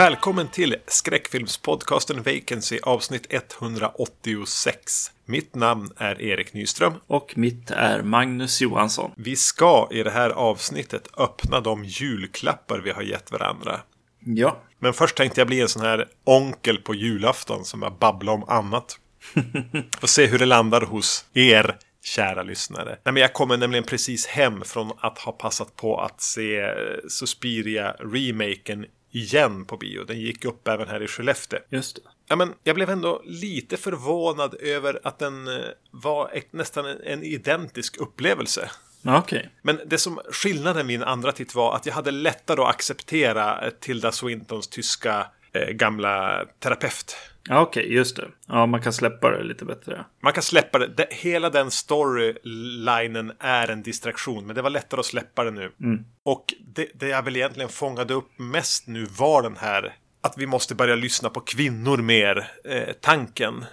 Välkommen till skräckfilmspodcasten Vacancy avsnitt 186. Mitt namn är Erik Nyström. Och mitt är Magnus Johansson. Vi ska i det här avsnittet öppna de julklappar vi har gett varandra. Ja. Men först tänkte jag bli en sån här onkel på julafton som bara babblar om annat. Får se hur det landar hos er kära lyssnare. Nej, men jag kommer nämligen precis hem från att ha passat på att se Suspiria-remaken igen på bio. Den gick upp även här i Skellefteå. Just det. Ja, men jag blev ändå lite förvånad över att den eh, var ett, nästan en, en identisk upplevelse. Okej. Men det som skillnaden vid en andra titt var att jag hade lättare att acceptera eh, Tilda Swintons tyska gamla terapeut. Ja, Okej, just det. Ja, man kan släppa det lite bättre. Man kan släppa det. Hela den storylinen är en distraktion, men det var lättare att släppa det nu. Och det, det jag väl egentligen fångade upp mest nu var den här att vi måste börja lyssna på kvinnor mer, eh, tanken.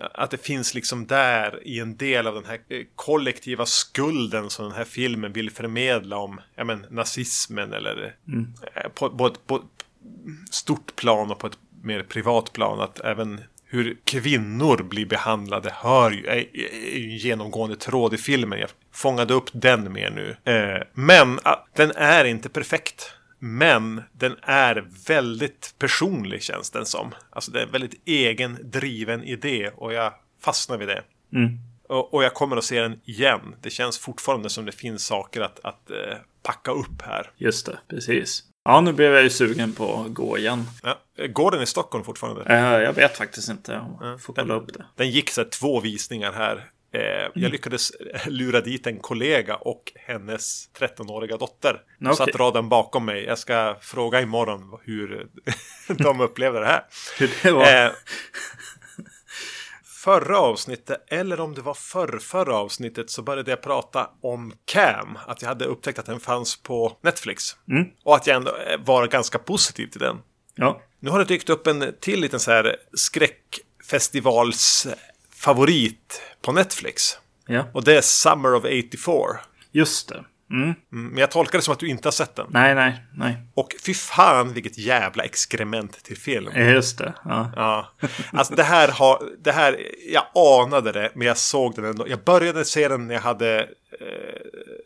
Att det finns liksom där i en del av den här eh, kollektiva skulden som den här filmen vill förmedla om ja, men, nazismen eller eh, på, på, på stort plan och på ett mer privat plan. Att även hur kvinnor blir behandlade hör ju, är, är ju en genomgående tråd i filmen. Jag fångade upp den mer nu. Eh, men ah, den är inte perfekt. Men den är väldigt personlig känns den som. Alltså det är en väldigt egen driven idé och jag fastnar vid det. Mm. Och, och jag kommer att se den igen. Det känns fortfarande som det finns saker att, att eh, packa upp här. Just det, precis. Ja, nu blev jag ju sugen på att gå igen. Ja, går den i Stockholm fortfarande? Eh, jag vet faktiskt inte. Jag får kolla upp det. Den gick så här, två visningar här. Eh, Jag lyckades lura dit en kollega och hennes 13-åriga dotter. Okej. Satt raden bakom mig. Jag ska fråga imorgon hur de upplevde det här. Hur det var. Eh, förra avsnittet, eller om det var förr, förra avsnittet, så började jag prata om Cam. Att jag hade upptäckt att den fanns på Netflix. Mm. Och att jag ändå eh, var ganska positiv till den. Ja. Nu har det dykt upp en till liten så här skräckfestivals favorit på Netflix. Ja, Och det är Summer of 84. just det. Mm. Mm, Men jag tolkar det som att du inte har sett den. Nej, nej, nej. Och fy fan vilket jävla exkrement till film. Just det. Ja. Ja, alltså det här har, det här, jag anade det, men jag såg den ändå. Jag började se den när jag hade eh,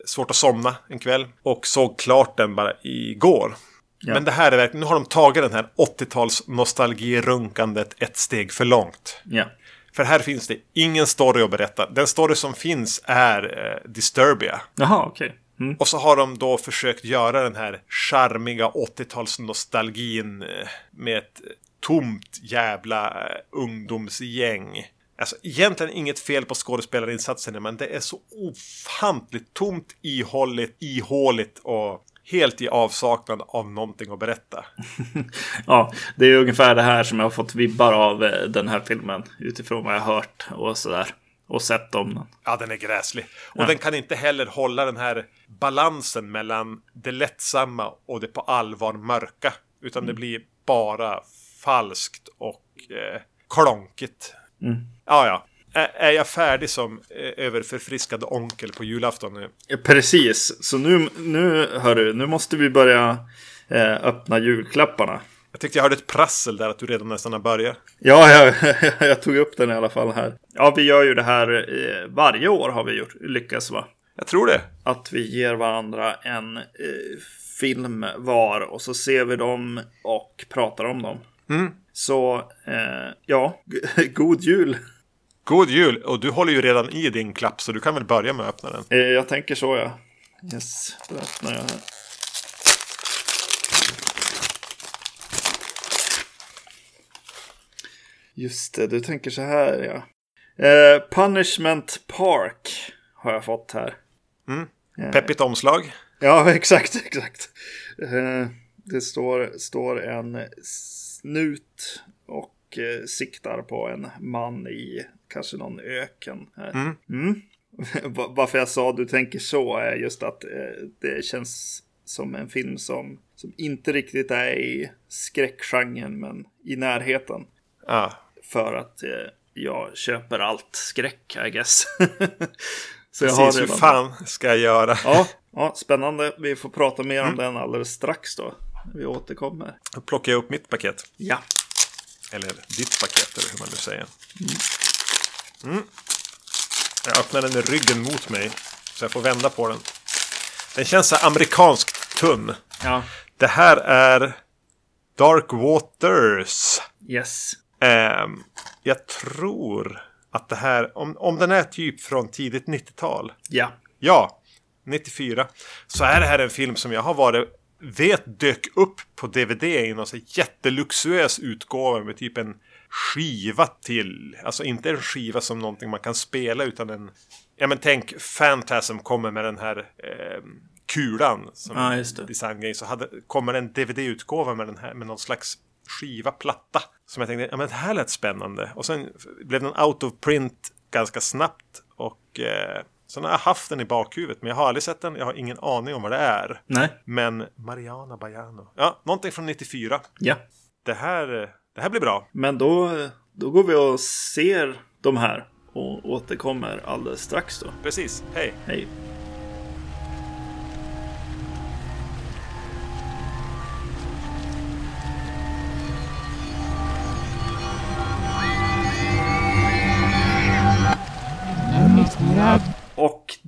svårt att somna en kväll och såg klart den bara igår. Ja. Men det här är verkligen, nu har de tagit den här 80-tals nostalgirunkandet ett steg för långt. ja. För här finns det ingen story att berätta. Den story som finns är eh, Disturbia. Jaha, okej. Mm. Och så har de då försökt göra den här charmiga 80-talsnostalgin eh, med ett tomt jävla eh, ungdomsgäng. Alltså egentligen inget fel på skådespelarinsatserna men det är så ofantligt tomt, ihålligt, ihåligt och helt i avsaknad av någonting att berätta. Ja, det är ungefär det här som jag har fått vibbar av eh, den här filmen. Utifrån vad jag har hört och sådär. Och sett om den. Ja, den är gräslig. Och den kan inte heller hålla den här balansen mellan det lättsamma och det på allvar mörka. Utan det blir bara falskt och eh, klonkigt. Ja, ja. Ä- Är jag färdig som eh, överförfriskad onkel på julafton nu? Ja, Precis, så nu, nu hörru, nu måste vi börja eh, öppna julklapparna. Jag tyckte jag hörde ett prassel där att du redan nästan har börjat. Ja, jag, jag tog upp den i alla fall här. Ja, vi gör ju det här eh, varje år har vi gjort, lyckats va? Jag tror det. Att vi ger varandra en eh, film var och så ser vi dem och pratar om dem. Så eh, ja, god jul. God jul! Och du håller ju redan i din klapp så du kan väl börja med att öppna den. Eh, jag tänker så ja. Yes, då öppnar jag här. Just det, du tänker så här ja. Eh, Punishment Park har jag fått här. Peppigt omslag. Ja, exakt, exakt. Eh, det står, står en snut och eh, siktar på en man i kanske någon öken. Här. Mm. Va- Varför jag sa du tänker så är just att eh, det känns som en film som, som inte riktigt är i skräckgenren men i närheten. Ja. För att eh, jag köper allt skräck, I guess. så jag har Precis, hur fan ska jag göra? Ja, ja, spännande. Vi får prata mer om den alldeles strax då. vi återkommer. Då plockar jag upp mitt paket. Ja. Eller ditt paket, eller hur man nu säger. Mm. Jag öppnar den i ryggen mot mig. Så jag får vända på den. Den känns så här amerikanskt tunn. Ja. Det här är Dark Waters. Yes. Ehm, jag tror att det här, om, om den är typ från tidigt 90-tal. Ja. Ja, 94. Så är det här en film som jag har varit, vet dök upp på DVD i någon så jätteluxuös utgåva med typ en skiva till. Alltså inte en skiva som någonting man kan spela utan en... Ja men tänk Phantasm kommer med den här eh, kulan som Ja, designgrej. Så hade, kommer en DVD-utgåva med den här med någon slags skiva, platta. Som jag tänkte, ja men det här lät spännande. Och sen blev den out of print ganska snabbt. Och eh, sen har jag haft den i bakhuvudet. Men jag har aldrig sett den, jag har ingen aning om vad det är. Nej. Men Mariana Bajano. Ja, någonting från 94. Ja. Det här, eh, det här blir bra. Men då, då går vi och ser de här och återkommer alldeles strax då. Precis, hej. Hej.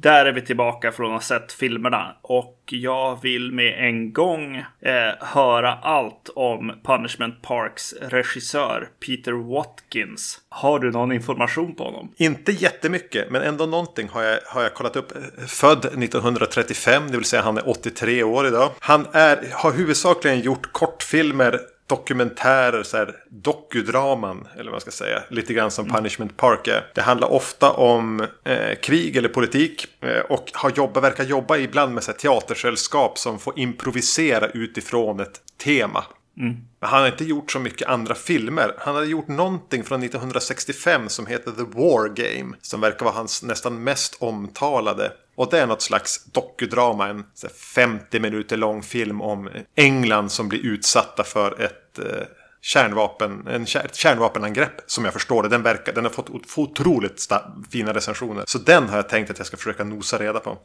Där är vi tillbaka från att ha sett filmerna. Och jag vill med en gång eh, höra allt om Punishment Parks regissör Peter Watkins. Har du någon information på honom? Inte jättemycket, men ändå någonting har jag, har jag kollat upp. Född 1935, det vill säga han är 83 år idag. Han är, har huvudsakligen gjort kortfilmer dokumentärer, så här, dokudraman, eller vad man ska säga. Lite grann som Punishment Park är. Det handlar ofta om eh, krig eller politik. Eh, och har jobbat, verkar jobba ibland med så här, teatersällskap som får improvisera utifrån ett tema. Men han har inte gjort så mycket andra filmer. Han hade gjort någonting från 1965 som heter The War Game. Som verkar vara hans nästan mest omtalade. Och det är något slags dokudrama. En så här 50 minuter lång film om England som blir utsatta för ett eh, kärnvapen, en ett kärnvapenangrepp. Som jag förstår det. Den, verkar, den har fått otroligt fina recensioner. Så den har jag tänkt att jag ska försöka nosa reda på.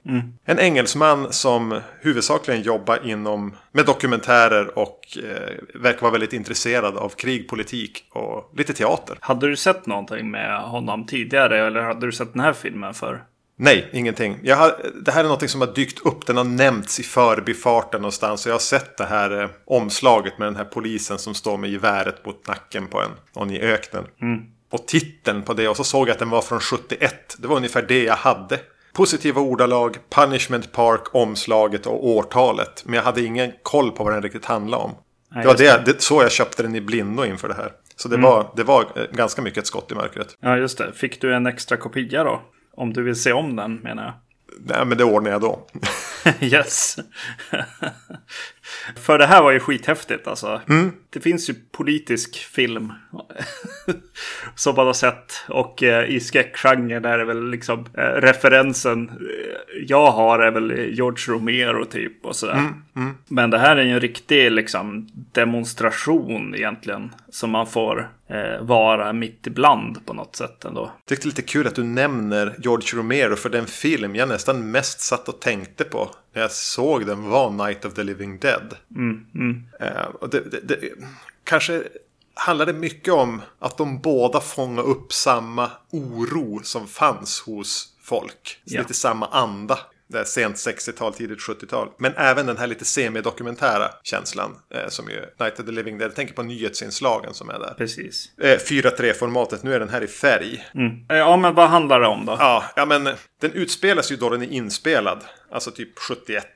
En engelsman som huvudsakligen jobbar inom med dokumentärer och eh, verkar vara väldigt intresserad av krig, politik och lite teater. Hade du sett någonting med honom tidigare eller hade du sett den här filmen för? Nej, ingenting. Jag har, det här är något som har dykt upp. Den har nämnts i förbifarten någonstans. Så jag har sett det här eh, omslaget med den här polisen som står med geväret mot nacken på en. Någon i öknen. Och titeln på det. Och så såg jag att den var från 71. Det var ungefär det jag hade. Positiva ordalag, Punishment Park, omslaget och årtalet. Men jag hade ingen koll på vad den riktigt handlade om. Nej, det var det, det, så jag köpte den i blindo inför det här. Så det, var, det var eh, ganska mycket ett skott i mörkret. Ja, just det. Fick du en extra kopia då? Om du vill se om den menar jag. Nej, men det ordnar jag då. yes. För det här var ju skithäftigt alltså. Det finns ju politisk film. som man har sett. Och eh, i skräckgenren är det väl liksom eh, referensen eh, jag har är väl George Romero typ och sådär. Men det här är ju en riktig liksom demonstration egentligen. Som man får eh, vara mitt ibland på något sätt ändå. tyckte lite kul att du nämner George Romero för den film jag nästan mest satt och tänkte på när jag såg den var Night of the Living Dead. Eh, och det, det, det, kanske handlade mycket om att de båda fångade upp samma oro som fanns hos folk. Ja. Lite samma anda. Det är sent 60-tal, tidigt 70-tal. Men även den här lite semidokumentära känslan. Eh, som ju Night of the Living Dead. Tänker på nyhetsinslagen som är där. Precis. Eh, 4.3-formatet, nu är den här i färg. Eh, Ja, men vad handlar det om då? Ja, ja, men den utspelas ju då den är inspelad. Alltså typ 71.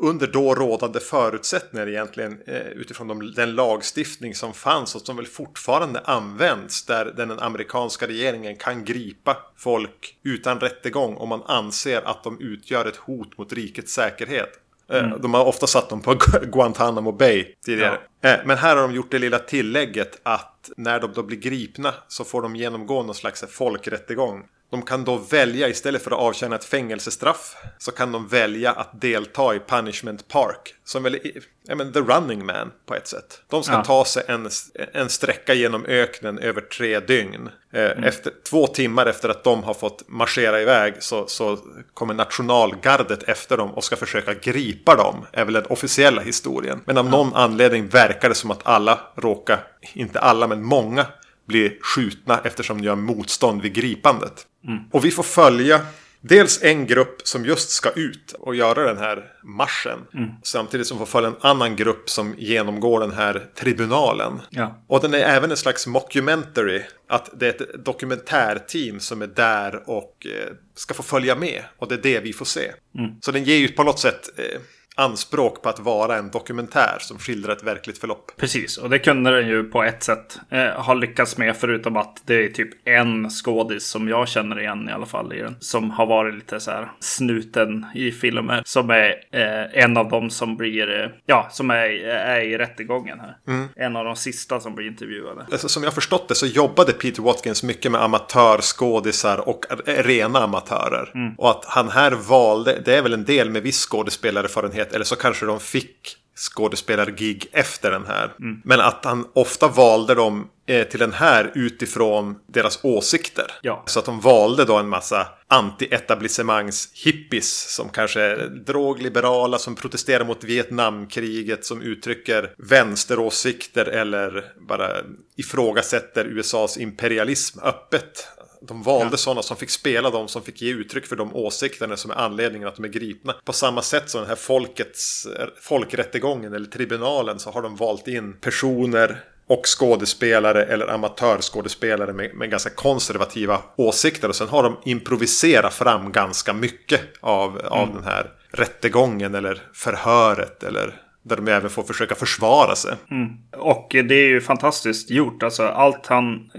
Under då rådande förutsättningar egentligen. Eh, utifrån de, den lagstiftning som fanns och som väl fortfarande används. Där den amerikanska regeringen kan gripa folk utan rättegång om man anser att de utgör ett hot mot rikets säkerhet. Eh, De har ofta satt dem på Gu- Guantanamo Bay tidigare. Eh, Men här har de gjort det lilla tillägget att när de då blir gripna så får de genomgå någon slags folkrättegång. De kan då välja istället för att avtjäna ett fängelsestraff så kan de välja att delta i Punishment Park. Som väl är ja, men The Running Man på ett sätt. De ska ja. ta sig en, en sträcka genom öknen över tre dygn. Eh, mm. Efter, två timmar efter att de har fått marschera iväg så, så kommer nationalgardet efter dem och ska försöka gripa dem. är väl den officiella historien. Men av ja. någon anledning verkar det som att alla råkar, inte alla men många blir skjutna eftersom de gör motstånd vid gripandet. Mm. Och vi får följa Dels en grupp som just ska ut och göra den här marschen. Mm. Samtidigt som får följa en annan grupp som genomgår den här tribunalen. Ja. Och den är även en slags mockumentary. Att det är ett dokumentärteam som är där och eh, ska få följa med. Och det är det vi får se. Mm. Så den ger ju på något sätt eh, anspråk på att vara en dokumentär som skildrar ett verkligt förlopp. Precis, och det kunde den ju på ett sätt eh, ha lyckats med förutom att det är typ en skådis som jag känner igen i alla fall i den. Som har varit lite så här snuten i filmer. Som är eh, en av dem som blir, eh, ja, som är, är i rättegången här. Mm. En av de sista som blir intervjuade. Alltså, som jag förstått det så jobbade Peter Watkins mycket med amatörskådisar och rena amatörer. Mm. Och att han här valde, det är väl en del med viss skådespelarerfarenhet erfarenhet eller så kanske de fick skådespelargig efter den här. Mm. Men att han ofta valde dem eh, till den här utifrån deras åsikter. Ja. Så att de valde då en massa anti-etablissemangs-hippies som kanske är drogliberala, som protesterar mot Vietnamkriget, som uttrycker vänsteråsikter eller bara ifrågasätter USAs imperialism öppet de valde ja. sådana som fick spela de som fick ge uttryck för de åsikterna som är anledningen att de är gripna. På samma sätt som den här folkets, folkrättegången eller tribunalen så har de valt in personer och skådespelare eller amatörskådespelare med, med ganska konservativa åsikter. Och sen har de improviserat fram ganska mycket av, av mm. den här rättegången eller förhöret eller där de även får försöka försvara sig. Mm. Och det är ju fantastiskt gjort. Alltså allt han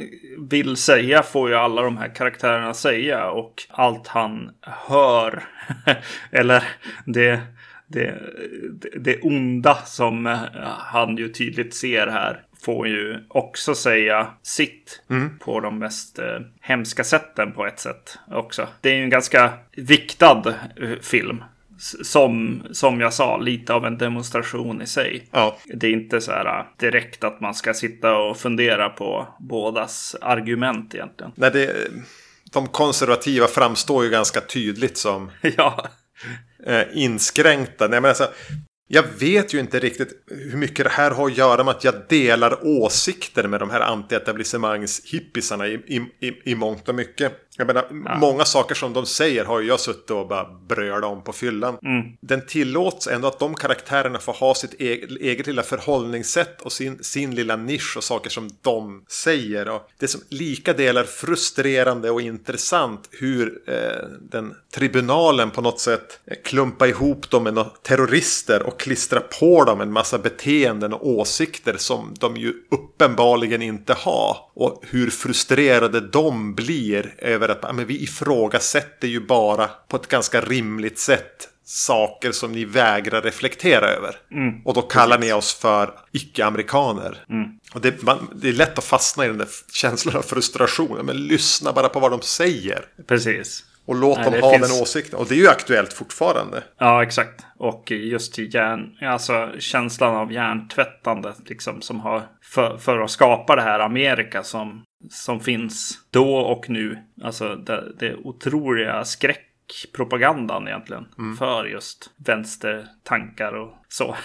vill säga får ju alla de här karaktärerna säga. Och allt han hör. eller det, det, det onda som han ju tydligt ser här. Får ju också säga sitt mm. på de mest eh, hemska sätten på ett sätt också. Det är ju en ganska viktad eh, film som, som jag sa, lite av en demonstration i sig. Ja. Det är inte så här äh, direkt att man ska sitta och fundera på bådas argument egentligen. Nej, det, de konservativa framstår ju ganska tydligt som ja. eh, inskränkta. Nej, men alltså, jag vet ju inte riktigt hur mycket det här har att göra med att jag delar åsikter med de här anti-etablissemangs-hippisarna i, i, i, i mångt och mycket. Jag menar, ja. många saker som de säger har ju jag suttit och bara brölat om på fyllan. Mm. Den tillåts ändå att de karaktärerna får ha sitt eget, eget lilla förhållningssätt och sin, sin lilla nisch och saker som de säger. Och det är som lika delar frustrerande och intressant hur eh, den tribunalen på något sätt klumpar ihop dem med terrorister och klistrar på dem en massa beteenden och åsikter som de ju uppenbarligen inte har. Och hur frustrerade de blir över att men vi ifrågasätter ju bara på ett ganska rimligt sätt saker som ni vägrar reflektera över. Mm, och då kallar ni oss för icke-amerikaner. Mm. Och det, man, det, är lätt att fastna i den där känslan av frustration. Men lyssna bara på vad de säger. Precis. Och låt Nej, dem ha finns... den åsikten. Och det är ju aktuellt fortfarande. Ja, exakt. Och just hjärn, alltså känslan av hjärntvättande. Liksom, som har för, för att skapa det här Amerika som, som finns då och nu. Alltså det, det otroliga skräckpropagandan egentligen. Mm. För just vänstertankar och så.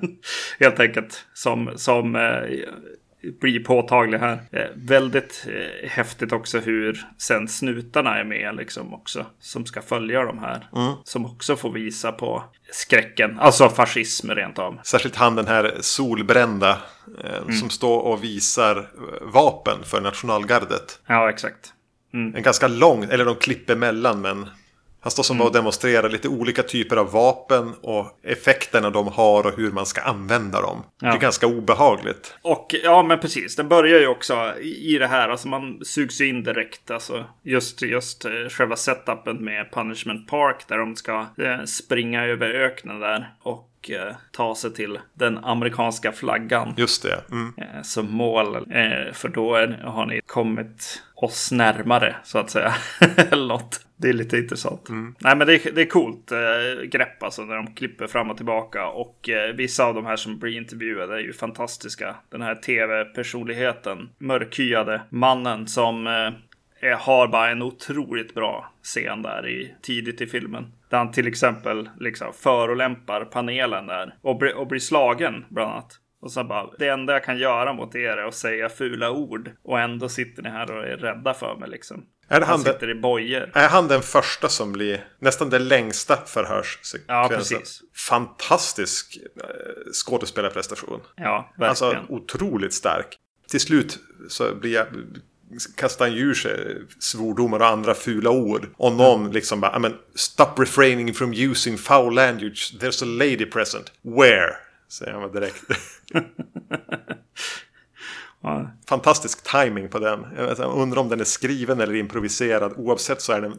Helt enkelt. Som, som eh, blir påtaglig här. Eh, väldigt eh, häftigt också hur sen snutarna är med liksom också. Som ska följa de här. Mm. Som också får visa på skräcken. Alltså fascism rent av. Särskilt han den här solbrända. Eh, mm. Som står och visar eh, vapen för nationalgardet. Ja, exakt. Mm. En ganska lång, eller de klipper emellan men han står som mm. och demonstrerar lite olika typer av vapen och effekterna de har och hur man ska använda dem. Ja. Det är ganska obehagligt. Och ja, men precis. Det börjar ju också i det här. Alltså man sugs in direkt. Alltså just, just eh, själva setupen med Punishment Park där de ska eh, springa över öknen där. Och och eh, ta sig till den amerikanska flaggan. Just det. Mm. Eh, som mål. Eh, för då har ni kommit oss närmare så att säga. Eller något. Det är lite intressant. Mm. Nej men det är, det är coolt eh, grepp alltså när de klipper fram och tillbaka. Och eh, vissa av de här som blir intervjuade är ju fantastiska. Den här tv-personligheten. Mörkhyade mannen som eh, har bara en otroligt bra scen där i, tidigt i filmen. Där han till exempel liksom förolämpar panelen där. Och, bli, och blir slagen bland annat. Och så bara, det enda jag kan göra mot er är att säga fula ord. Och ändå sitter ni här och är rädda för mig liksom. Är han, han sitter i bojor. Är han den första som blir nästan den längsta förhörssekvensen? Ja, precis. Fantastisk eh, skådespelarprestation. Ja, verkligen. Alltså otroligt stark. Till slut så blir jag kastar han ur sig svordomar och andra fula ord. Och någon liksom bara, men stop refraining from using foul language. There's a lady present. Where? Säger han direkt. Fantastisk timing på den. Jag undrar om den är skriven eller improviserad. Oavsett så är den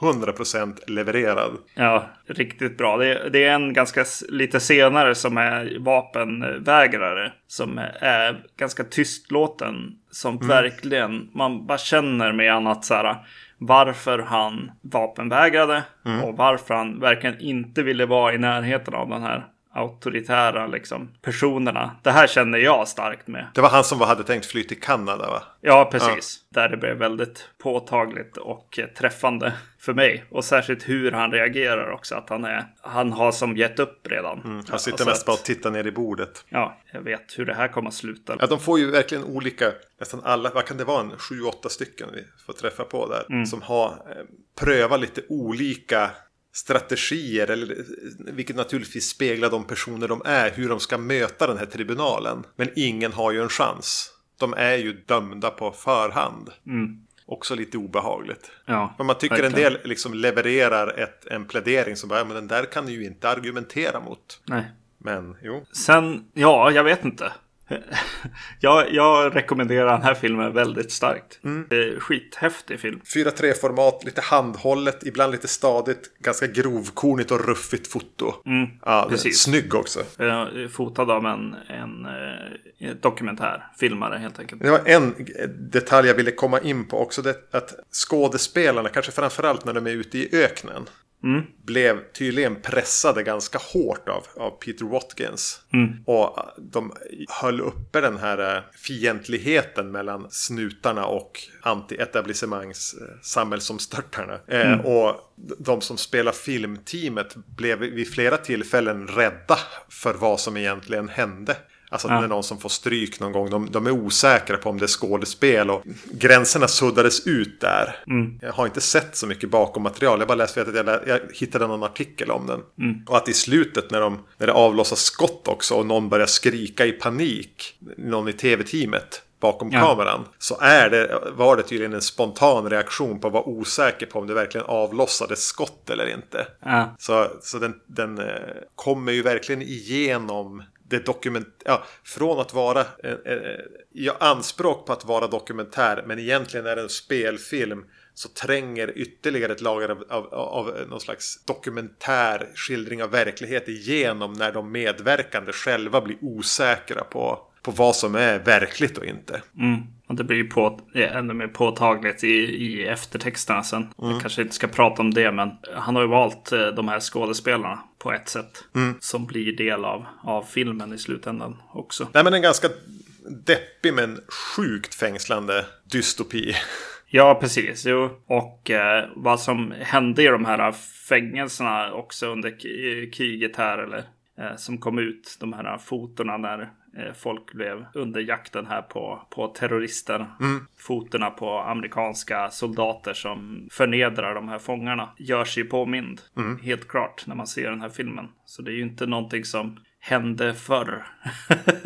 100% levererad. Ja, riktigt bra. Det är, det är en ganska lite senare som är vapenvägrare. Som är ganska tystlåten. Som mm. verkligen, man bara känner med han att så här, varför han vapenvägrade. Mm. Och varför han verkligen inte ville vara i närheten av den här auktoritära liksom, personerna. Det här känner jag starkt med. Det var han som hade tänkt fly till Kanada va? Ja, precis. Ja. Där det blev väldigt påtagligt och träffande för mig. Och särskilt hur han reagerar också. Att han, är, han har som gett upp redan. Mm, han sitter alltså mest bara och tittar ner i bordet. Ja, jag vet hur det här kommer att sluta. Ja, de får ju verkligen olika, nästan alla, vad kan det vara, en sju, åtta stycken vi får träffa på där. Mm. Som har eh, prövat lite olika strategier, eller, vilket naturligtvis speglar de personer de är, hur de ska möta den här tribunalen. Men ingen har ju en chans. De är ju dömda på förhand. Mm. Också lite obehagligt. Ja, men man tycker verkligen. en del liksom levererar ett, en plädering som bara, men den där kan du ju inte argumentera mot. Nej. Men jo. Sen, ja, jag vet inte. jag, jag, rekommenderar den här filmen väldigt starkt. Mm. skithäftig film. 4.3-format, lite handhållet, ibland lite stadigt, ganska grovkornigt och ruffigt foto. Mm, ja, precis. Snygg också. Fotad av en, en, en eh, dokumentär, filmare helt enkelt. Det var en detalj jag ville komma in på också. Det, att skådespelarna, kanske framförallt när de är ute i öknen. Mm. Blev tydligen pressade ganska hårt av, av Peter Watkins. Mm. Och de höll uppe den här eh, fientligheten mellan snutarna och anti-etablissemangs eh, samhällsomstörtarna. Eh, mm. och de som spelar filmteamet blev vid flera tillfällen rädda för vad som egentligen hände. Alltså ja. när någon som får stryk någon gång. De, de, är osäkra på om det är skådespel. Och gränserna suddades ut där. Mm. Jag har inte sett så mycket bakom material. Jag bara läste att jag, jag hittade någon artikel om den. Mm. Och att i slutet när, de, när det avlossas skott också. Och någon börjar skrika i panik. Någon i tv-teamet bakom ja. kameran. Så är det, var det tydligen en spontan reaktion på att vara osäker på om det verkligen avlossades skott eller inte. Ja. Så, så den, den eh, kommer ju verkligen igenom det dokument, ja, från att vara eh, eh, ja, anspråk på att vara dokumentär men egentligen är det en spelfilm så tränger ytterligare ett lager av, av, av någon slags dokumentär skildring av verklighet igenom när de medverkande själva blir osäkra på, på vad som är verkligt och inte. Mm. Och det blir ju på, ännu mer påtagligt i, i eftertexterna sen. Mm. Jag kanske inte ska prata om det, men han har ju valt eh, de här skådespelarna på ett sätt. Mm. Som blir del av, av filmen i slutändan också. Nej, men en ganska deppig men sjukt fängslande dystopi. Ja, precis. Jo. Och eh, vad som hände i de här fängelserna också under kriget här, eller eh, som kom ut, de här fotorna när Eh, folk blev under jakten här på, på terrorister. Mm. Fotorna på amerikanska soldater som förnedrar de här fångarna gör sig påmind. Mm. Helt klart när man ser den här filmen. Så det är ju inte någonting som hände förr.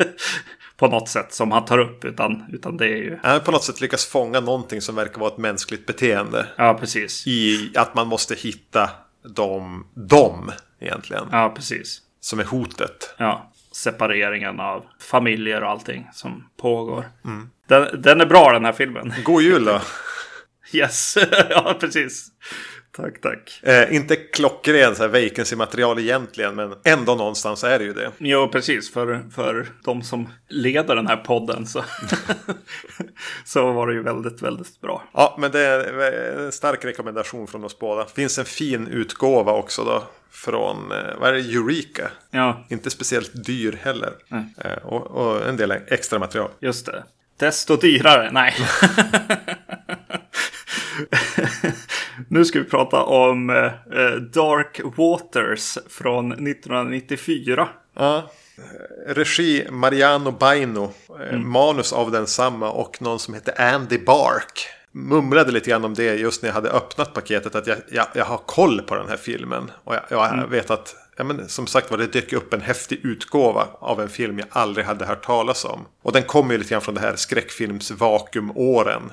på något sätt som han tar upp. Utan, utan det är ju... Han på något sätt lyckas fånga någonting som verkar vara ett mänskligt beteende. Ja, precis. I att man måste hitta dem, dem egentligen. Ja, precis. Som är hotet. Ja separeringen av familjer och allting som pågår. Mm. Den, den, är bra den här filmen. God jul då! yes, ja precis. Tack, tack. Eh, inte klockren så här vacancy-material egentligen, men ändå någonstans är det ju det. Jo, precis. För, för de som leder den här podden så, så var det ju väldigt, väldigt bra. Ja, men det är en stark rekommendation från oss båda. Finns en fin utgåva också då. Från, eh, vad är det, Eureka? Ja, Inte speciellt dyr heller. Nej. Eh, och, och en del extra material. just det. Desto dyrare. Nej. nu ska vi prata om eh, Dark Waters från 1994. Ja. Eh, Regi Mariano Baino. Eh, Manus av densamma och någon som heter Andy Bark. Mumlade lite grann om det just när jag hade öppnat paketet. Att jag, jag, jag har koll på den här filmen. Och jag, jag vet att, ja, men, som sagt var det dök upp en häftig utgåva av en film jag aldrig hade hört talas om. Och den kommer ju lite grann från det här skräckfilmsvakuumåren.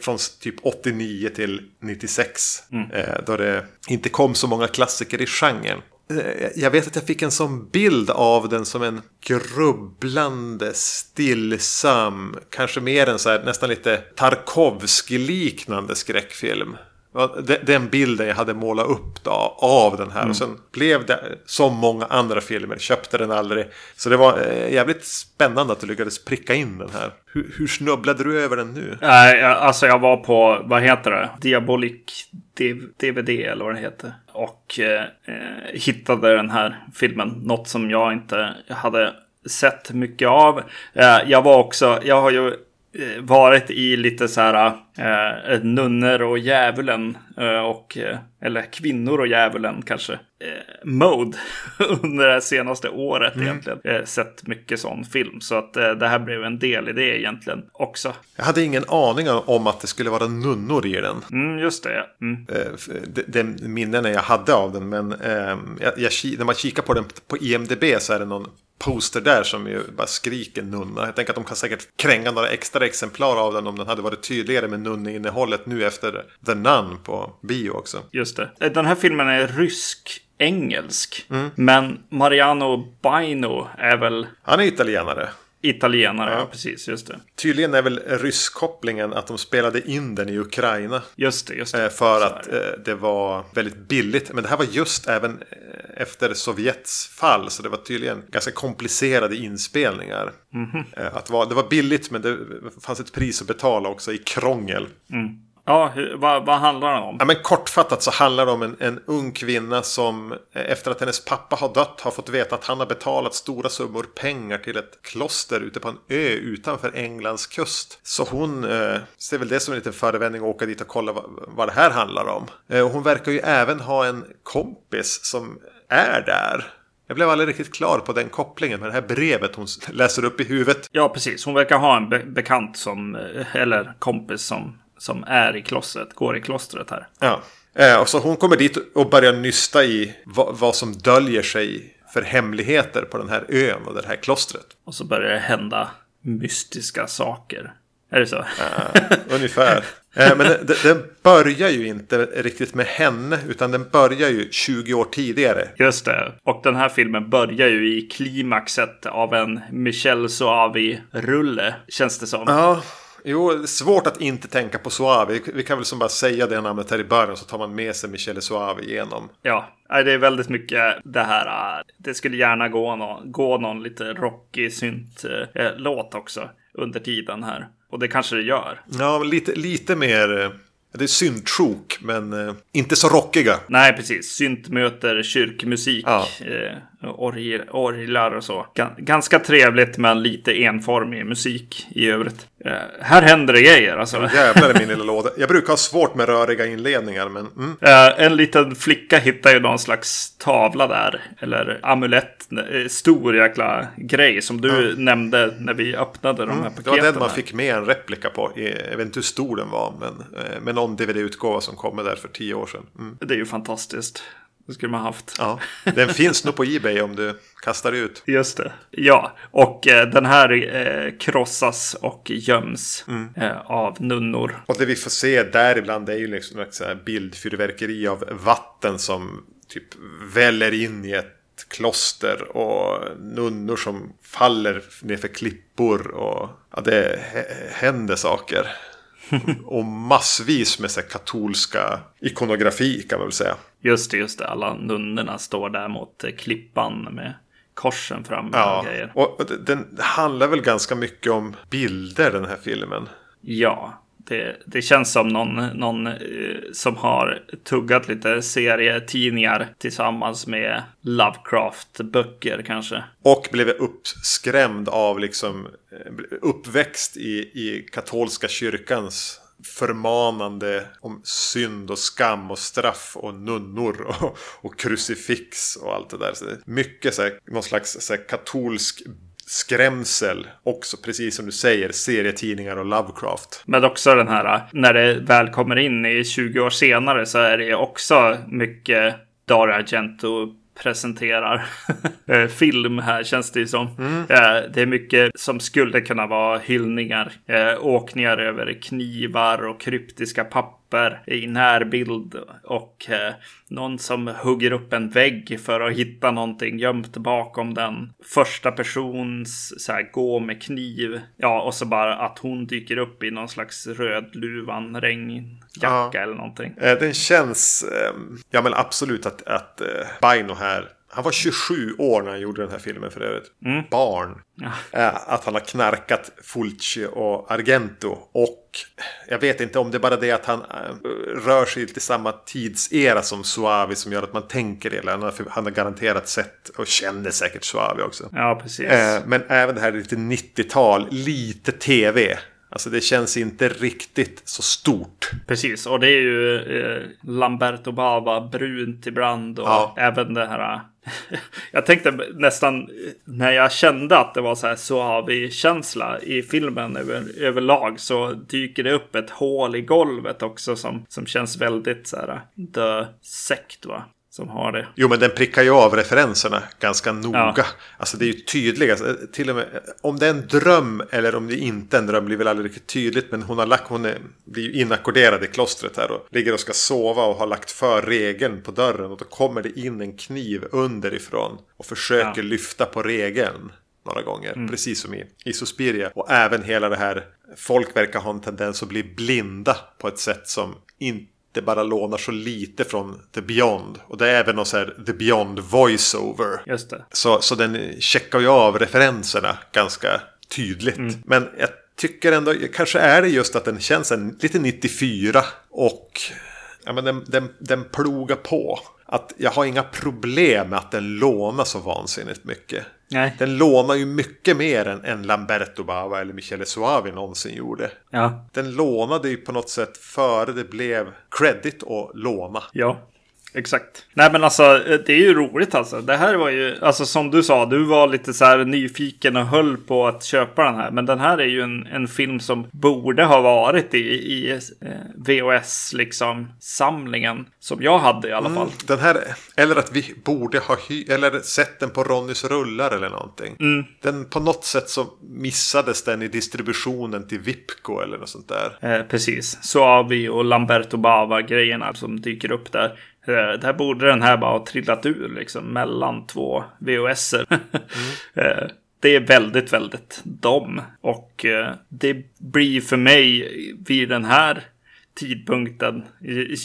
Från typ 89 till 96. Eh, då det inte kom så många klassiker i genren. Eh, Jag vet att jag fick en sån bild av den som en grubblande, stillsam, kanske mer en så här nästan lite Tarkovsky-liknande skräckfilm. Den bilden jag hade målat upp då, av den här. Och sen blev det som många andra filmer. Köpte den aldrig. Så det var eh, jävligt spännande att du lyckades pricka in den här. Hur, hur snubblade du över den nu? Nej, jag- alltså jag var på, vad heter det? Diabolic DVD eller vad det heter. Och eh, eh, hittade den här filmen. Något som jag inte hade sett mycket av. Eh, jag var också, jag har ju varit i lite så här eh, nunnor och djävulen eh, och eh, eller kvinnor och djävulen kanske eh, mode under det senaste året egentligen. Eh, sett mycket sån film så att eh, det här blev en del i det egentligen också. Jag hade ingen aning om att det skulle vara nunnor i den. Mm, just det. Mm. eh, f- de- Den minnen jag hade av den. Men eh, jag, jag, när man kikar på den på IMDB så är det någon poster där som ju bara skriker nunna. Jag tänker att de kan säkert kränga några extra exemplar av den om den hade varit tydligare med nunneinnehållet nu efter The Nun på bio också. Just det. Eh, Den här filmen är rysk-engelsk. Men Mariano Baino är väl Han är italienare. Italienare. Ja. Precis, just det. Tydligen är väl rysskopplingen att de spelade in den i Ukraina. Just det, just det. Eh, För att det. eh, det var väldigt billigt. Men det här var just även eh, efter Sovjets fall. Så det var tydligen ganska komplicerade inspelningar. Mhm. Eh, Att det var billigt men det fanns ett pris att betala också i krångel. Ja, vad, vad handlar den om? Ja, men kortfattat så handlar det om en, en ung kvinna som eh, efter att hennes pappa har dött har fått veta att han har betalat stora summor pengar till ett kloster ute på en ö utanför Englands kust. Så hon eh, ser väl det som en liten förevändning att åka dit och kolla vad, vad det här handlar om. Eh, hon verkar ju även ha en kompis som är där. Jag blev aldrig riktigt klar på den kopplingen med det här brevet hon läser upp i huvudet. Ja, precis. Hon verkar ha en be bekant som, eh, eller kompis som, som är i klostret, går i klostret här. Ja. Eh, och så hon kommer dit och börjar nysta i vad, vad som döljer sig för hemligheter på den här ön och det här klostret. Och så börjar det hända mystiska saker. Är det så? Ungefär. Eh, men den, den börjar ju inte riktigt med henne utan den börjar ju 20 år tidigare. Just det. Och den här filmen börjar ju i klimaxet av en Michel Soavi-rulle, känns det som. Ja, jo, svårt att inte tänka på Suave. Vi- kan väl som bara säga det namnet här i början så tar man med sig Michele Suave igenom. Ja, det är väldigt mycket det här. äh, Det skulle gärna gå någon, gå någon lite rockig synt-låt också under tiden här. Och det kanske det gör. Ja, lite, lite mer... eh, Det är syntsjok, men inte så rockiga. Nej, precis. Synt möter kyrkmusik. Ja. Eh, orgel, orglar och så. Gan, ganska trevligt men lite enformig musik i övrigt. Eh, här händer det grejer alltså. Jävlar i min lilla låda. Jag brukar ha svårt med röriga inledningar, men... Mm. Eh, en liten flicka hittar ju någon slags tavla där. Eller amulett. eh, Stor jäkla grej som du nämnde när vi öppnade de här Mm. Det paketen. var den man fick med en replika på. Jag vet inte hur stor den var, men eh, med någon DVD-utgåva som kom där för tio år sedan. Mm. Det är ju fantastiskt. Det skulle man haft. Ja, den finns nog på Ebay om du kastar ut. Just det. Ja, och eh, den här eh, krossas och göms Mm. eh, av nunnor. Och det vi får se där ibland är ju liksom ett bildfyrverkeri av vatten som typ väller in i ett kloster och nunnor som faller nerför klippor och ja, det hä- händer saker. Och massvis med så katolska ikonografi kan man väl säga. Just det, just det. Alla nunnorna står där mot eh, klippan med korsen framme Ja, och grejer. och den handlar väl ganska mycket om bilder den här filmen. Ja, det, det känns som någon, någon eh, som har tuggat lite serietidningar tillsammans med Lovecraft-böcker kanske. Och blev uppskrämd av liksom eh, uppväxt i, i katolska kyrkans förmanande om synd och skam och straff och nunnor och, och krucifix och allt det där. Så mycket så här, någon slags så här, katolsk skrämsel också, precis som du säger, serietidningar och Lovecraft. Men också den här, när det väl kommer in i 20 år senare så är det också mycket Dario Argento presenterar eh, film här känns det ju som. Eh, Det är mycket som skulle kunna vara hyllningar. Eh, Åkningar över knivar och kryptiska papper i närbild. Och eh, någon som hugger upp en vägg för att hitta någonting gömt bakom den. Första persons så här, gå med kniv. Ja, och så bara att hon dyker upp i någon slags rödluvan regnjacka Ja. eller någonting. Eh, Den känns, eh, ja men absolut att, att Baino här, han var 27 år när han gjorde den här filmen för övrigt. Barn. Eh, Att han har knarkat Fulci och Argento. Och jag vet inte om det är bara det att han eh, rör sig lite i samma tidsera som Suavi som gör att man tänker det. Eller Han har, han har garanterat sett och känner säkert Suavi också. Ja, precis. Eh, Men även det här lite 90-tal, lite tv. Alltså det känns inte riktigt så stort. Precis, och det är ju eh, Lamberto Bava brunt ibland och Ja. även det här. jag tänkte nästan när jag kände att det var så här suavi-känsla i filmen över, överlag så dyker det upp ett hål i golvet också som, som känns väldigt så här The Sect va? Som har det. Jo, men den prickar ju av referenserna ganska noga. Ja. Alltså det är ju tydligt. Alltså, till och med om det är en dröm eller om det inte är en dröm blir väl aldrig riktigt tydligt. Men hon, har lagt, hon är, blir ju inackorderad i klostret här och ligger och ska sova och har lagt för regeln på dörren. Och då kommer det in en kniv underifrån och försöker Ja. lyfta på regeln några gånger. Precis som i, i Suspiria. Och även hela det här. Folk verkar ha en tendens att bli blinda på ett sätt som inte bara lånar så lite från The Beyond. Och det är även någon så här The Beyond voiceover. Just det. Så, så den checkar ju av referenserna ganska tydligt. Men jag tycker ändå, kanske är det just att den känns en, lite 94. Och ja, men den, den, den plogar på. Att jag har inga problem med att den lånar så vansinnigt mycket. Nej. Den lånar ju mycket mer än, än Lamberto Bava eller Michele Suavi någonsin gjorde. Ja. Den lånade ju på något sätt före det blev credit att låna. Ja, exakt. Nej men alltså det är ju roligt alltså. Det här var ju, alltså som du sa, du var lite så här nyfiken och höll på att köpa den här. Men den här är ju en, en film som borde ha varit i, i eh, VHS liksom samlingen. Som jag hade i alla fall. Den här, eller att vi borde ha hy, eller sett den på Ronnys rullar eller någonting. Den på något sätt så missades den i distributionen till Vipco eller något sånt där. Eh, precis. Suavi och Lamberto Bava grejerna som dyker upp där. Eh, där borde den här bara ha trillat ur liksom mellan två VHSer. eh, det är väldigt, väldigt dom. Och eh, det blir för mig vid den här tidpunkten,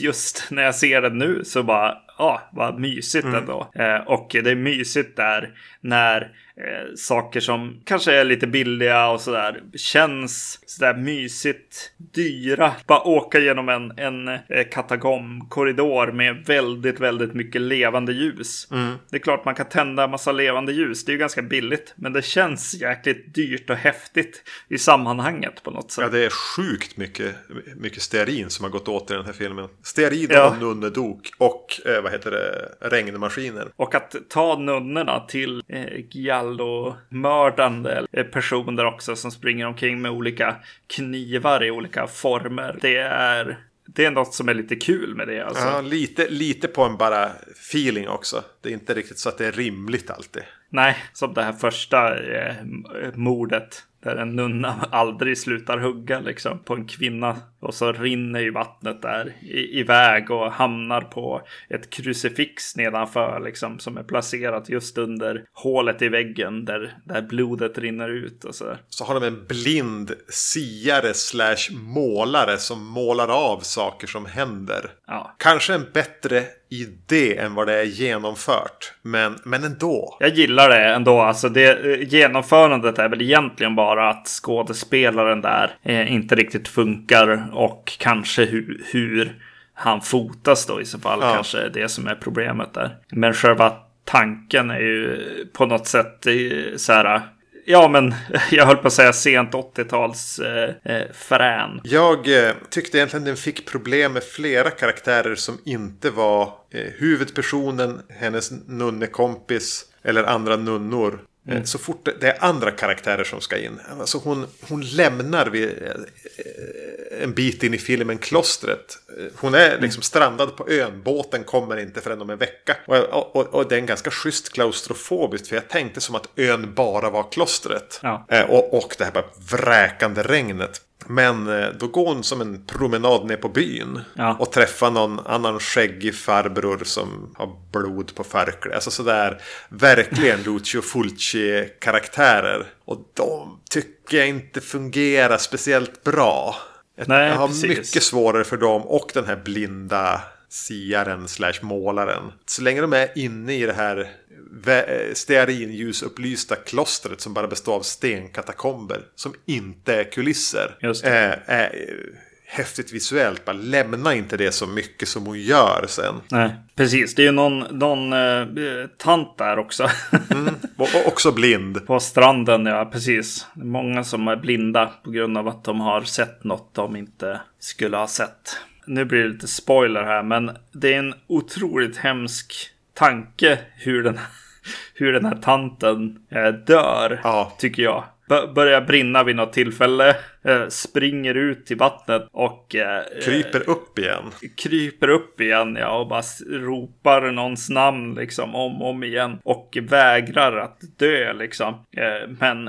just när jag ser den nu, så bara, ja, vad mysigt ändå. Eh, och det är mysigt där när eh, saker som kanske är lite billiga och sådär känns sådär mysigt dyra. Bara åka genom en, en eh, katakombkorridor med väldigt, väldigt mycket levande ljus. Det är klart man kan tända en massa levande ljus. Det är ju ganska billigt. Men det känns jäkligt dyrt och häftigt i sammanhanget på något sätt. Ja, det är sjukt mycket, mycket stearin som har gått åt i den här filmen. Stearin Ja. och nunnedok och eh, vad heter det, regnmaskiner. Och att ta nunnorna till eh, giallo-mördande eh, personer också som springer omkring med olika knivar i olika former. Det är, det är något som är lite kul med det. Alltså. Ja, lite, lite på en bara feeling också. Det är inte riktigt så att det är rimligt alltid. Nej, som det här första eh, mordet där en nunna aldrig slutar hugga liksom på en kvinna. Och så rinner ju vattnet där i, iväg och hamnar på ett krucifix nedanför liksom som är placerat just under hålet i väggen där, där blodet rinner ut och så. Så har de en blind siare slash målare som målar av saker som händer. Ja. Kanske en bättre idé än vad det är genomfört. Men, men ändå. Jag gillar det ändå. Alltså det, genomförandet är väl egentligen bara att skådespelaren där eh, inte riktigt funkar och kanske hu hur han fotas då i så fall. Ja. Kanske är det som är problemet där. Men själva tanken är ju på något sätt eh, så här. Ja, men jag höll på att säga sent 80-tals eh, eh, frän. Jag eh, tyckte egentligen den fick problem med flera karaktärer som inte var eh, huvudpersonen, hennes nunnekompis eller andra nunnor. Eh, Så fort det, är andra karaktärer som ska in. Alltså hon, hon lämnar vid, eh, en bit in i filmen klostret. Eh, Hon är liksom strandad på ön. Båten kommer inte förrän om en vecka. Och, och, och det är en ganska schysst klaustrofobiskt. För jag tänkte som att ön bara var klostret. Ja. Och, och det här bara vräkande regnet. Men eh, då går hon som en promenad ner på byn. Ja. Och träffar någon annan skäggig farbror som har blod på förklädet. Alltså sådär verkligen Lucio Fulci-karaktärer. Och de tycker jag inte fungerar speciellt bra. Nej, jag har precis. mycket svårare för dem och den här blinda siaren slash målaren. Så länge de är inne i det här stearinljusupplysta klostret som bara består av stenkatakomber som inte är kulisser. Just. Är, är häftigt visuellt. Bara lämna inte det så mycket som hon gör sen. Nej, precis. Det är ju någon, någon eh, tant där också. Och, och också blind. På stranden, ja precis. Många som är blinda på grund av att de har sett något de inte skulle ha sett. Nu blir det lite spoiler här, men det är en otroligt hemsk tanke hur den, hur den här tanten eh, dör, Ja. tycker jag. Börjar brinna vid något tillfälle, eh, springer ut i vattnet och eh, Kryper upp igen. kryper upp igen ja, och bara ropar någons namn liksom om och om igen. Och vägrar att dö liksom. Men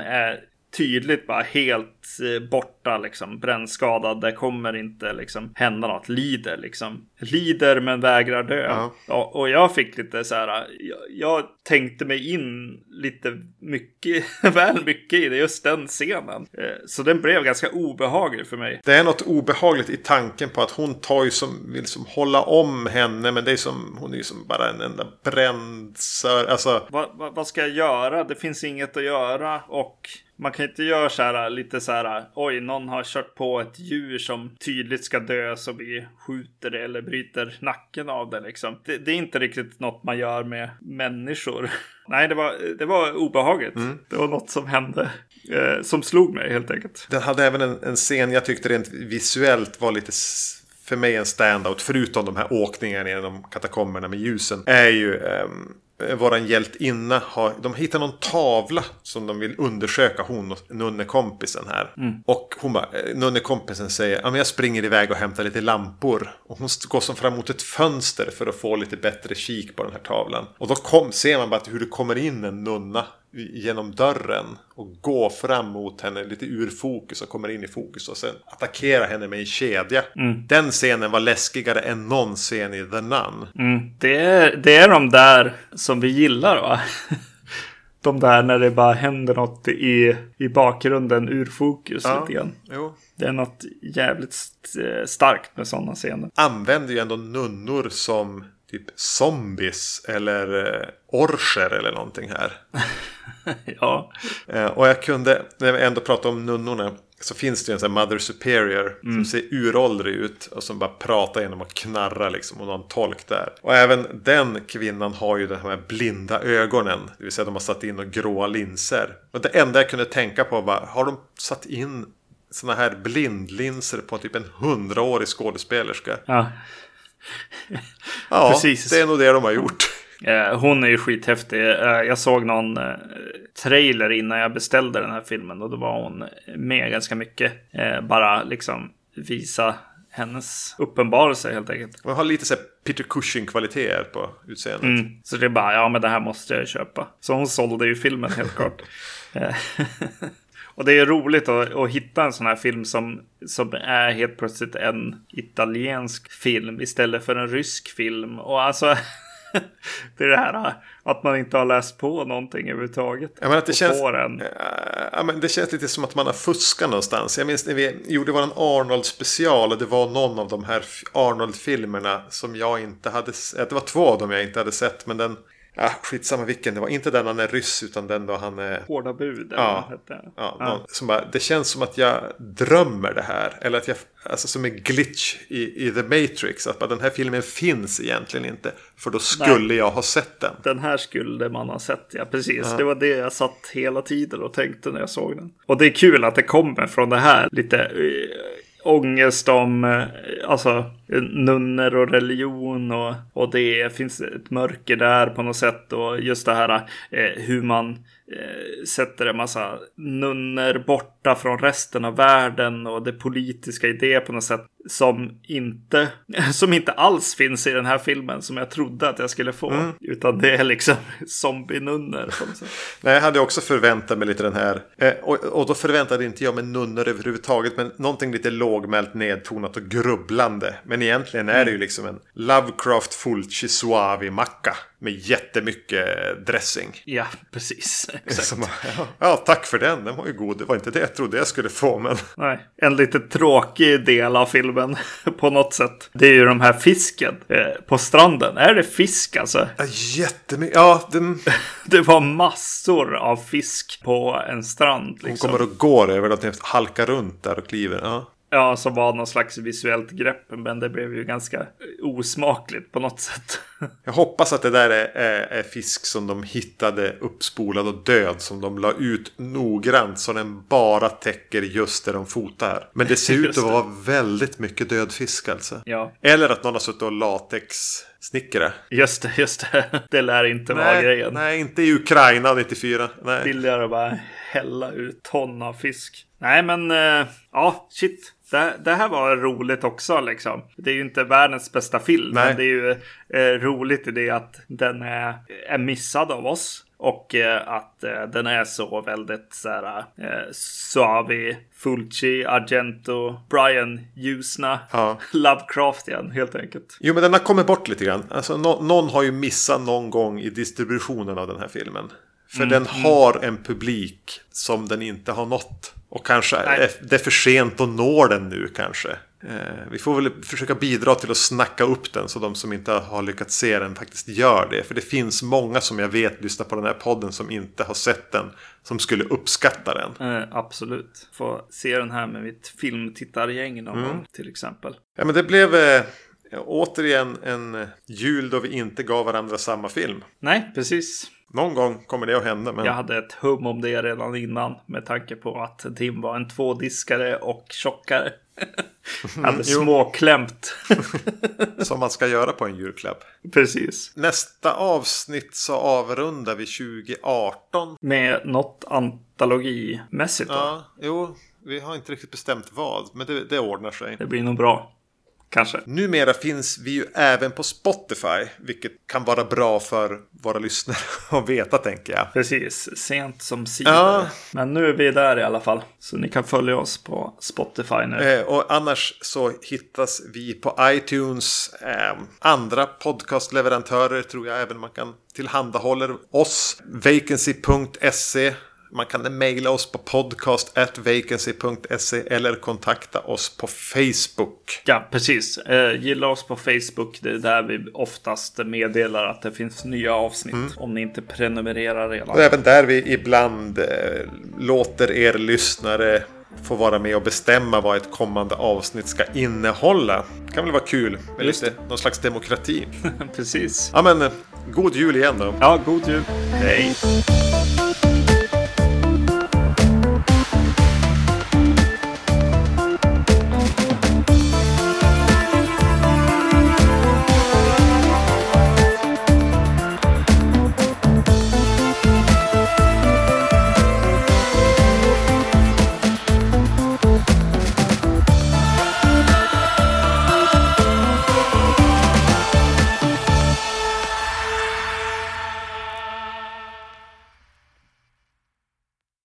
tydligt bara helt eh, borta liksom. Brännskadad. Det kommer inte liksom hända något. Lider liksom. Lider men vägrar dö. Ja. Ja, och jag fick lite så här. Jag, jag tänkte mig in lite mycket, väl mycket i det, just den scenen. Eh, så den blev ganska obehaglig för mig. Det är något obehagligt i tanken på att hon tar ju som, vill som hålla om henne. Men det är som, hon är ju som bara en enda brändsör. Alltså, vad, vad, vad ska jag göra? Det finns inget att göra och man kan inte göra så här lite så här. Oj, någon har kört på ett djur som tydligt ska dö så vi skjuter det eller bryter nacken av det liksom. Det, det är inte riktigt något man gör med människor. Nej, det var, det var obehagligt. Det var något som hände eh, som slog mig helt enkelt. Den hade även en, en scen jag tyckte rent visuellt var lite för mig en standout. Förutom de här åkningarna genom katakomberna med ljusen. Är ju um, våran hjältinna. Har, de hittar någon tavla som de vill undersöka hon och nunnekompisen här. Och hon bara, eh, nunnekompisen säger ja men jag springer iväg och hämtar lite lampor. Och hon går som fram mot ett fönster för att få lite bättre kik på den här tavlan. Och då kom, ser man bara hur det kommer in en nunna genom dörren och går fram mot henne lite ur fokus och kommer in i fokus och sen attackerar henne med en kedja. Den scenen var läskigare än någon scen i The Nun. Mm. Det, är, det är de där som vi gillar va? De där när det bara händer något i, i bakgrunden ur fokus lite grann. Jo. Det är något jävligt st- starkt med sådana scener. Använder ju ändå nunnor som typ zombies eller eh, orcher eller någonting här. ja, Eh, och jag kunde, när vi ändå pratar om nunnorna, så finns det ju en sån här Mother Superior som ser uråldrig ut och som bara pratar genom att knarra liksom och någon tolk där. Och även den kvinnan har ju de här blinda ögonen, det vill säga de har satt in och gråa linser. Och det enda jag kunde tänka på var, har de satt in såna här blindlinser på typ en hundraårig skådespelerska? ja. Ja, Precis. det är nog det de har gjort. Eh, Hon är ju skithäftig. Eh, Jag såg någon eh, trailer innan jag beställde den här filmen och då var hon med ganska mycket. Bara liksom visa hennes uppenbarelse helt enkelt. Man har lite så här Peter Cushing-kvaliteter på utseendet. Mm. Så det är bara, ja men det här måste jag köpa. Så hon sålde ju filmen helt klart. Och det är roligt att, att, hitta en sån här film som, som är helt plötsligt en italiensk film istället för en rysk film. Och alltså det är det här att man inte har läst på någonting överhuvudtaget. Ja, men att det, känns, ja, men det känns lite som att man har fuskat någonstans. Jag minns när vi gjorde vår Arnold special och det var någon av de här Arnold-filmerna som jag inte hade sett. Det var två av dem jag inte hade sett. Men den Ja, skitsamma vilken det var. Inte den han är ryss utan den då han är... Hårda bud. Ja, ja, ja. Någon, som bara, det känns som att jag drömmer det här. Eller att jag, alltså som en glitch i, i The Matrix. Att bara, den här filmen finns egentligen inte. För då skulle Nej. jag ha sett den. Den här skulle man ha sett, ja precis. Ja. Det var det jag satt hela tiden och tänkte när jag såg den. Och det är kul att det kommer från det här lite eh, ångest om eh, alltså, nunnor och religion och, och det finns ett mörker där på något sätt och just det här eh, hur man eh, sätter en massa nunnor borta från resten av världen och det politiska i det på något sätt som inte, som inte alls finns i den här filmen som jag trodde att jag skulle få. Mm. Utan det är liksom zombie-nunnor. Nej, jag hade också förväntat mig lite den här. Eh, och, och då förväntade inte jag mig nunnor överhuvudtaget. Men någonting lite lågmält, nedtonat och grubblande. Men egentligen är det ju liksom en Lovecraft Fulci Suavi macka. Med jättemycket dressing. Ja, precis. Som, ja, ja, tack för den. Den var ju god. Det var inte det jag trodde jag skulle få. Men... Nej, en lite tråkig del av filmen på något sätt. Det är ju de här fisken eh, på stranden. Är det fisk alltså? Ja, jättemycket. Ja, den... det var massor av fisk på en strand. Liksom. Hon kommer och går över det. Halkar runt där och kliver. Ja. Ja, som var någon slags visuellt grepp. Men det blev ju ganska osmakligt på något sätt. Jag hoppas att det där är, är, är, fisk som de hittade uppspolad och död. Som de la ut noggrant så den bara täcker just där de fotar. Men det ser ut att vara väldigt mycket död fisk alltså. Ja. Eller att någon har suttit och latex snickare. Just det, just det. Det lär inte nej, vara grejen. Nej, inte i Ukraina 94. Nej. Billigare att bara hälla ut ton av fisk. Nej, men uh, ja, shit. Det, det, här var roligt också liksom. Det är ju inte världens bästa film. Nej. Men det är ju eh, roligt i det att den är, är missad av oss. Och eh, att eh, den är så väldigt så här, eh, Suavi, Fulci, Argento, Brian Ljusna, ja. Lovecraftian helt enkelt. Jo men den har kommit bort lite grann. Alltså, no någon har ju missat någon gång i distributionen av den här filmen. För mm, den mm. har en publik som den inte har nått. Och kanske är det är för sent att nå den nu kanske. Eh, vi får väl försöka bidra till att snacka upp den så de som inte har lyckats se den faktiskt gör det. För det finns många som jag vet lyssnar på den här podden som inte har sett den. Som skulle uppskatta den. Eh, absolut. Få se den här med mitt filmtittargäng någon mm. gång till exempel. Ja men det blev eh, återigen en jul då vi inte gav varandra samma film. Nej, precis. Någon gång kommer det att hända. Men... Jag hade ett hum om det redan innan med tanke på att Tim var en tvådiskare och tjockare. Mm, hade småklämt. Som man ska göra på en julklapp. Precis. Nästa avsnitt så avrundar vi 2018. Med något antologimässigt då? Ja, jo. Vi har inte riktigt bestämt vad. Men det, det ordnar sig. Det blir nog bra. Kanske. Numera finns vi ju även på Spotify. Vilket kan vara bra för våra lyssnare att veta tänker jag. Precis, sent som sidor. Ja. Men nu är vi där i alla fall. Så ni kan följa oss på Spotify nu. Eh, och annars så hittas vi på iTunes. Eh, andra podcastleverantörer tror jag även man kan tillhandahåller oss. Vacancy.se man kan mejla oss på podcast.vacancy.se eller kontakta oss på Facebook. Ja, precis. Eh, gilla oss på Facebook. Det är där vi oftast meddelar att det finns nya avsnitt. Mm. Om ni inte prenumererar redan. Och även där vi ibland eh, låter er lyssnare få vara med och bestämma vad ett kommande avsnitt ska innehålla. Det kan väl vara kul med lite, någon slags demokrati. Precis. Ja men, god jul igen då. Ja, god jul. Hej.